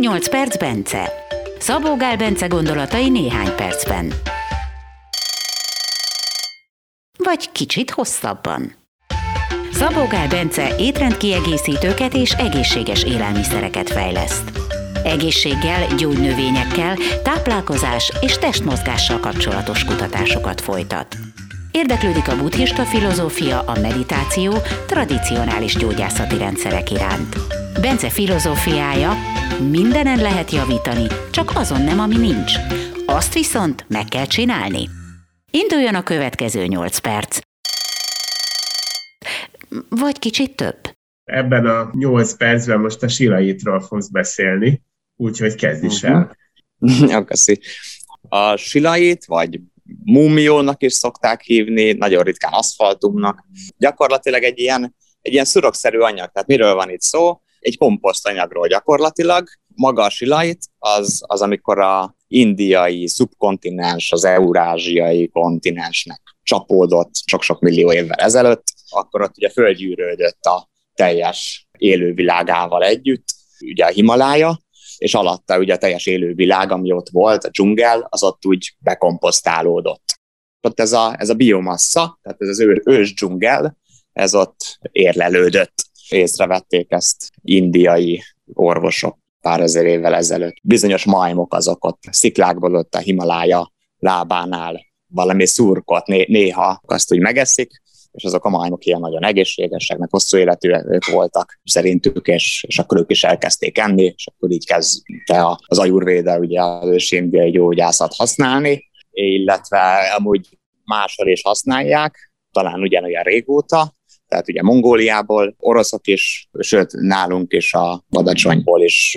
8 perc Bence. Szabó Gál Bence gondolatai néhány percben. Vagy kicsit hosszabban. Szabó Gál Bence étrendkiegészítőket és egészséges élelmiszereket fejleszt. Egészséggel, gyógynövényekkel, táplálkozás és testmozgással kapcsolatos kutatásokat folytat. Érdeklődik a buddhista filozófia, a meditáció, tradicionális gyógyászati rendszerek iránt. Bence filozófiája, mindenen lehet javítani, csak azon nem, ami nincs. Azt viszont meg kell csinálni. Induljon a következő 8 perc. Vagy kicsit több. Ebben a 8 percben most a Silaitról fogsz beszélni, úgyhogy kezd is el. Ja, köszi. A Silait, vagy múmiónak is szokták hívni, nagyon ritkán aszfaltumnak. Gyakorlatilag egy ilyen, egy ilyen szurokszerű anyag, tehát miről van itt szó? Egy komposztanyagról gyakorlatilag. Maga a silait az, az amikor a indiai szubkontinens az eurázsiai kontinensnek csapódott sok-sok millió évvel ezelőtt, akkor ott ugye földgyűrődött a teljes élővilágával együtt, ugye a Himalája, és alatta ugye a teljes élővilág, ami ott volt, a dzsungel, az ott úgy bekomposztálódott. Ott ez a, ez a biomassa, tehát ez az ő, ős dzsungel, ez ott érlelődött. Észrevették ezt indiai orvosok pár ezer évvel ezelőtt. Bizonyos majmok azok ott sziklákból ott a Himalája lábánál valami szurkot né- néha azt úgy megeszik, és azok a majmok ilyen nagyon egészségesek, meg hosszú életűek voltak szerintük, és, és akkor ők is elkezdték enni, és akkor így kezdte az ajurvéda, ugye az ősi indiai gyógyászat használni, illetve amúgy máshol is használják, talán ugyanolyan régóta, tehát ugye Mongóliából, oroszok is, sőt nálunk is a badacsonyból is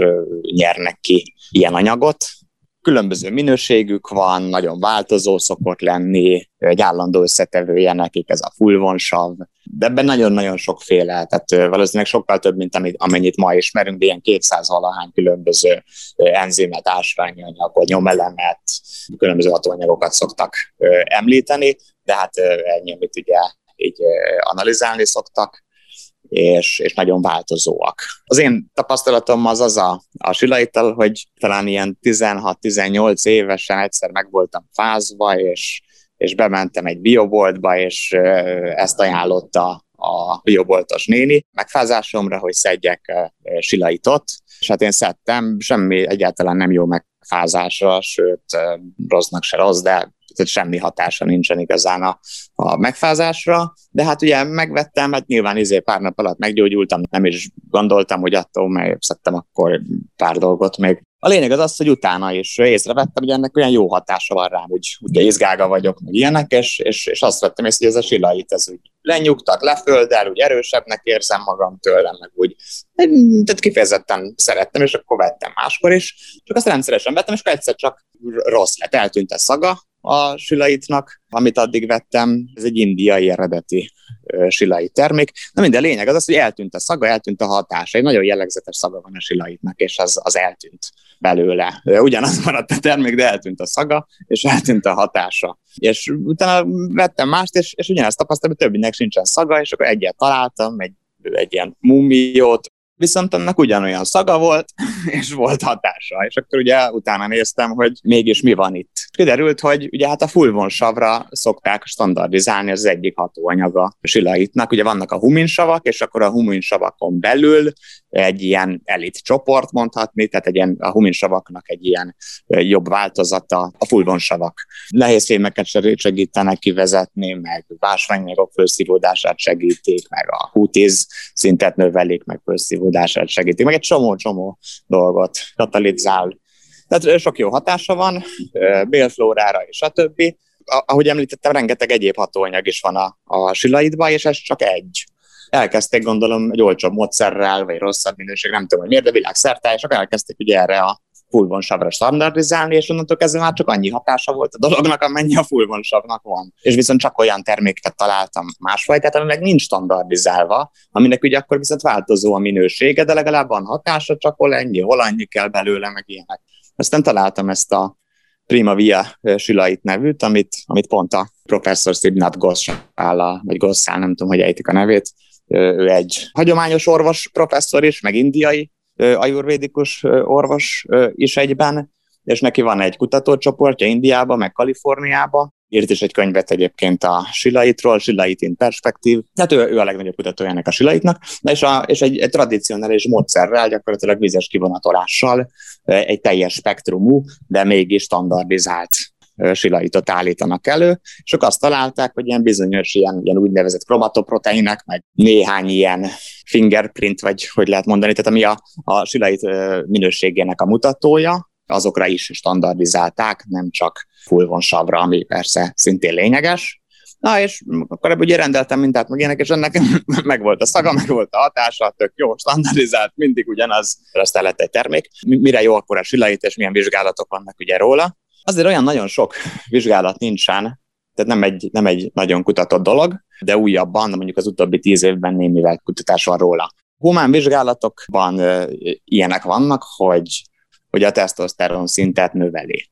nyernek ki ilyen anyagot, különböző minőségük van, nagyon változó szokott lenni, egy állandó összetevője nekik ez a fulvonsav, de ebben nagyon-nagyon sokféle, tehát valószínűleg sokkal több, mint amennyit ma ismerünk, de ilyen 200 valahány különböző enzimet, ásványi anyagot, nyomelemet, különböző hatóanyagokat szoktak említeni, de hát ennyi, amit ugye így analizálni szoktak és, és nagyon változóak. Az én tapasztalatom az az a, a silaital, hogy talán ilyen 16-18 évesen egyszer meg voltam fázva, és, és bementem egy bioboltba, és ezt ajánlotta a bioboltos néni megfázásomra, hogy szedjek silaitot, és hát én szedtem, semmi egyáltalán nem jó megfázásra, sőt, rossznak se rossz, de tehát semmi hatása nincsen igazán a, a megfázásra, de hát ugye megvettem, hát nyilván izé pár nap alatt meggyógyultam, nem is gondoltam, hogy attól mert szedtem akkor pár dolgot még. A lényeg az az, hogy utána is észrevettem, hogy ennek olyan jó hatása van rám, úgy ugye izgága vagyok, meg ilyenek, és, és, és azt vettem észre, hogy ez a silait, ez úgy lenyugtat, leföldel, úgy erősebbnek érzem magam tőlem, meg úgy, tehát kifejezetten szerettem, és akkor vettem máskor is, csak azt rendszeresen vettem, és akkor egyszer csak rossz lett, eltűnt a szaga, a silaitnak, amit addig vettem. Ez egy indiai eredeti silai termék. Na minden lényeg az az, hogy eltűnt a szaga, eltűnt a hatása. Egy nagyon jellegzetes szaga van a silaitnak, és az, az eltűnt belőle. Ugyanaz maradt a termék, de eltűnt a szaga, és eltűnt a hatása. És utána vettem mást, és, és ugyanezt tapasztaltam, hogy többinek sincsen szaga, és akkor egyet találtam, egy, egy ilyen mumiót, viszont annak ugyanolyan szaga volt, és volt hatása. És akkor ugye utána néztem, hogy mégis mi van itt. Kiderült, hogy ugye hát a fulvonsavra szokták standardizálni az egyik hatóanyaga silaitnak. Ugye vannak a huminsavak, és akkor a huminsavakon belül egy ilyen elit csoport mondhatni, tehát egy ilyen, a huminsavaknak egy ilyen jobb változata a fulvonsavak. Nehéz fémeket segítenek kivezetni, meg vásványanyagok felszívódását segítik, meg a hútíz szintet növelik, meg felszívódását segítik, meg egy csomó-csomó dolgot katalizál. Tehát sok jó hatása van, bélflórára és a többi. Ahogy említettem, rengeteg egyéb hatóanyag is van a, a silaidban, és ez csak egy elkezdték gondolom egy olcsóbb módszerrel, vagy rosszabb minőség, nem tudom, hogy miért, de világszerte, és akkor elkezdték ugye erre a fulvonsavra standardizálni, és onnantól kezdve már csak annyi hatása volt a dolognak, amennyi a fulvonsavnak van. És viszont csak olyan terméket találtam másfajtát, ami meg nincs standardizálva, aminek ugye akkor viszont változó a minősége, de legalább van hatása, csak hol ennyi, hol annyi kell belőle, meg ilyenek. Aztán találtam ezt a Prima Via Silait nevűt, amit, amit pont a professzor Szibnat Gossala, vagy Gosszál, nem tudom, hogy ejtik a nevét, ő egy hagyományos orvos professzor is, meg indiai ajurvédikus orvos is egyben, és neki van egy kutatócsoportja Indiába, meg Kaliforniába, írt is egy könyvet egyébként a Silaitról, Silait in Perspektív, tehát ő, ő a legnagyobb kutatója ennek a Silaitnak, és, a, és egy, egy tradicionális módszerrel, gyakorlatilag vizes kivonatolással egy teljes spektrumú, de mégis standardizált silaitot állítanak elő, és ők azt találták, hogy ilyen bizonyos ilyen, ilyen úgynevezett kromatoproteinek, meg néhány ilyen fingerprint, vagy hogy lehet mondani, tehát ami a, a silait minőségének a mutatója, azokra is standardizálták, nem csak fulvonsavra, ami persze szintén lényeges, Na, és akkor ebből ugye rendeltem mintát meg ilyenek, és ennek meg volt a szaga, meg volt a hatása, tök jó, standardizált, mindig ugyanaz, aztán lett egy termék. Mire jó akkor a silait, és milyen vizsgálatok vannak ugye róla. Azért olyan nagyon sok vizsgálat nincsen, tehát nem egy, nem egy nagyon kutatott dolog, de újabban, mondjuk az utóbbi tíz évben némivel kutatás van róla. Humán vizsgálatokban ö, ilyenek vannak, hogy, hogy a tesztoszteron szintet növeli,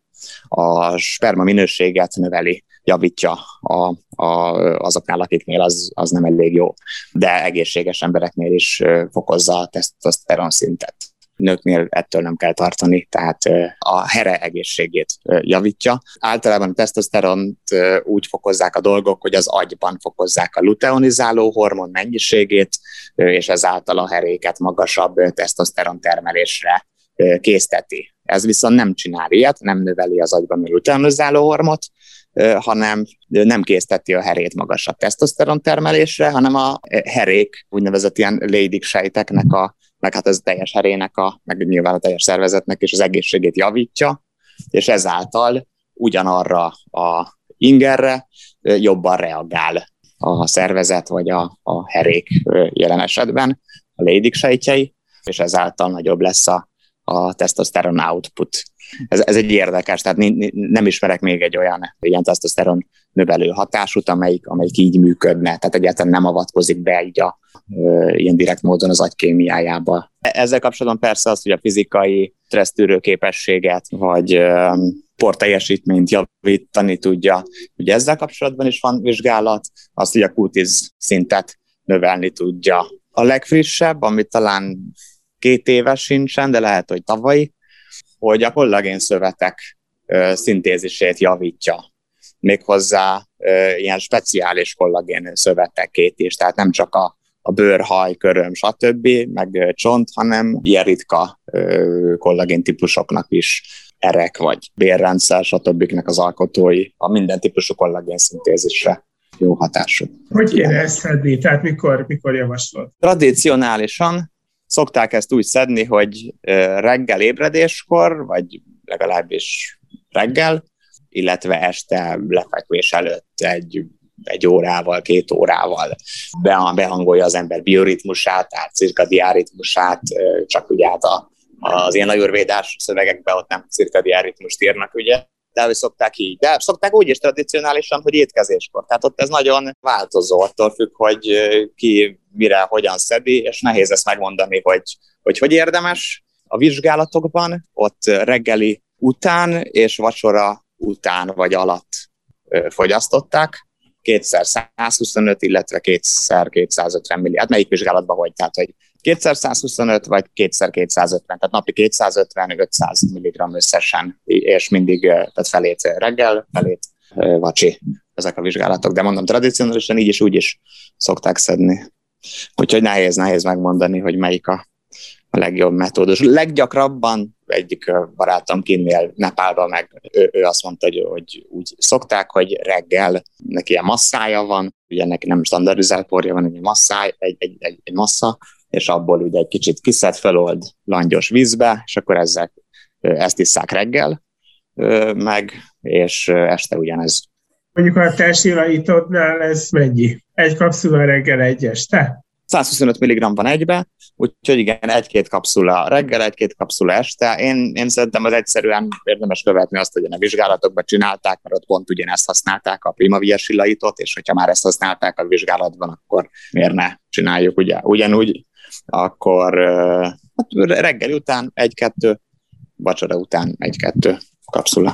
a sperma minőséget növeli, javítja a, a, azoknál, akiknél az, az nem elég jó, de egészséges embereknél is fokozza a tesztoszteron szintet nőknél ettől nem kell tartani, tehát a here egészségét javítja. Általában a tesztoszteront úgy fokozzák a dolgok, hogy az agyban fokozzák a luteonizáló hormon mennyiségét, és ezáltal a heréket magasabb tesztoszteron termelésre készteti. Ez viszont nem csinál ilyet, nem növeli az agyban a luteonizáló hormot, hanem nem készteti a herét magasabb tesztoszteron termelésre, hanem a herék, úgynevezett ilyen lédik sejteknek a meg hát ez teljes herének, a, meg nyilván a teljes szervezetnek és az egészségét javítja, és ezáltal ugyanarra a ingerre jobban reagál a szervezet vagy a, a herék jelen esetben, a lédik sejtjei, és ezáltal nagyobb lesz a, a testosteron output. Ez, ez egy érdekes, tehát nem ismerek még egy olyan ilyen testosteron növelő hatásút, amelyik, amelyik így működne, tehát egyáltalán nem avatkozik be így a, ilyen direkt módon az agykémiájába. Ezzel kapcsolatban persze az, hogy a fizikai stressztűrő képességet, vagy ö, porteljesítményt javítani tudja. Ugye ezzel kapcsolatban is van vizsgálat, azt, hogy a kútiz szintet növelni tudja. A legfrissebb, amit talán két éves sincsen, de lehet, hogy tavalyi, hogy a kollagén szövetek szintézisét javítja. Méghozzá ilyen speciális kollagén szövetekét is, tehát nem csak a, a bőr, haj, köröm, stb., meg csont, hanem ilyen ritka kollagén típusoknak is erek, vagy bérrendszer, stb. az alkotói a minden típusú kollagén szintézisre jó hatású. Hogy kéne ezt szedni? Tehát mikor, mikor javaslod? Tradicionálisan szokták ezt úgy szedni, hogy reggel ébredéskor, vagy legalábbis reggel, illetve este lefekvés előtt egy, egy órával, két órával. Behangolja az ember bioritmusát, tehát cirkadián ritmusát, csak ugye hát a, az ilyen ajurvédás szövegekben ott nem cirkadián ritmust írnak, ugye, hogy szokták így. De szokták úgy is tradicionálisan, hogy étkezéskor. Tehát ott ez nagyon változó, attól függ, hogy ki mire, hogyan szedi, és nehéz ezt megmondani, hogy hogy, hogy érdemes. A vizsgálatokban ott reggeli után és vacsora után vagy alatt fogyasztották, kétszer 125, illetve kétszer 250 milliárd. Hát melyik vizsgálatban vagy? Tehát, hogy kétszer 125, vagy kétszer 250, tehát napi 250-500 mg összesen, és mindig tehát felét reggel, felét vacsi ezek a vizsgálatok. De mondom, tradicionálisan így is úgy is szokták szedni. Úgyhogy nehéz, nehéz megmondani, hogy melyik a, a legjobb metódus. Leggyakrabban egyik barátom kinnél Nepálban meg ő, ő azt mondta, hogy, hogy úgy szokták, hogy reggel neki ilyen masszája van, ugye neki nem standardizált porja van, egy masszáj, egy, egy, egy, egy massza, és abból ugye egy kicsit kiszed, felold langyos vízbe, és akkor ezzel ezt isszák reggel meg, és este ugyanez. Mondjuk a testirányítódnál ez mennyi? Egy kapszula reggel, egy este? 125 mg van egybe, úgyhogy igen, egy-két kapszula reggel, egy-két kapszula este. Én, én szerintem az egyszerűen érdemes követni azt, hogy a vizsgálatokban csinálták, mert ott pont ugyanezt használták a primavias illaitot, és hogyha már ezt használták a vizsgálatban, akkor miért ne csináljuk ugye, ugyanúgy, akkor hát reggel után egy-kettő, vacsora után egy-kettő kapszula.